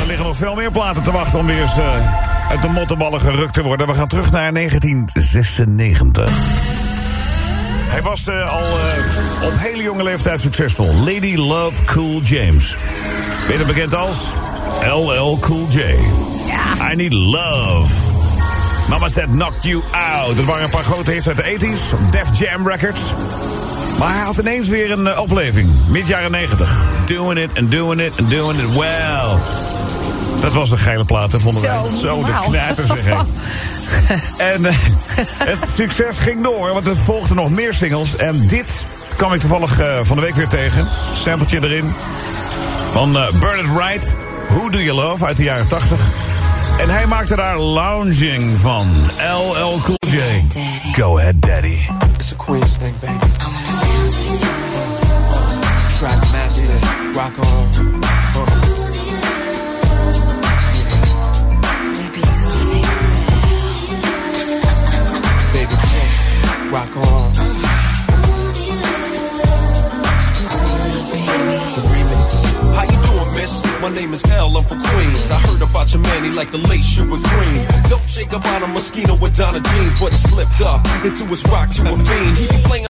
Er liggen nog veel meer platen te wachten om weer eens uh, uit de mottenballen gerukt te worden. We gaan terug naar 1996. Hij was uh, al uh, op hele jonge leeftijd succesvol. Lady Love Cool James. Beter bekend als LL Cool J. I Need Love. Mama Said Knocked You Out. Dat waren een paar grote hits uit de 80s. Def Jam Records. Maar hij had ineens weer een uh, opleving. Mid jaren 90. Doing it and doing it and doing it well. Dat was een geile plaat, vonden Zo, wij. Zo, de normaal. knijter zeg. En uh, het succes ging door, want er volgden nog meer singles. En dit kwam ik toevallig uh, van de week weer tegen. Sampletje erin. Van uh, Bernard Wright. Who Do You Love uit de jaren 80. En hij maakte daar Lounging van. LL Cool J. Go ahead, daddy. It's a Queens thing, baby. Rock on. Rock on. How you doing, miss? My name is L, I'm from Queens. I heard about your man, he like the late sugar green. Don't shake about a mosquito with Donna jeans, but he slipped up and threw his rock to a fiend. He be playing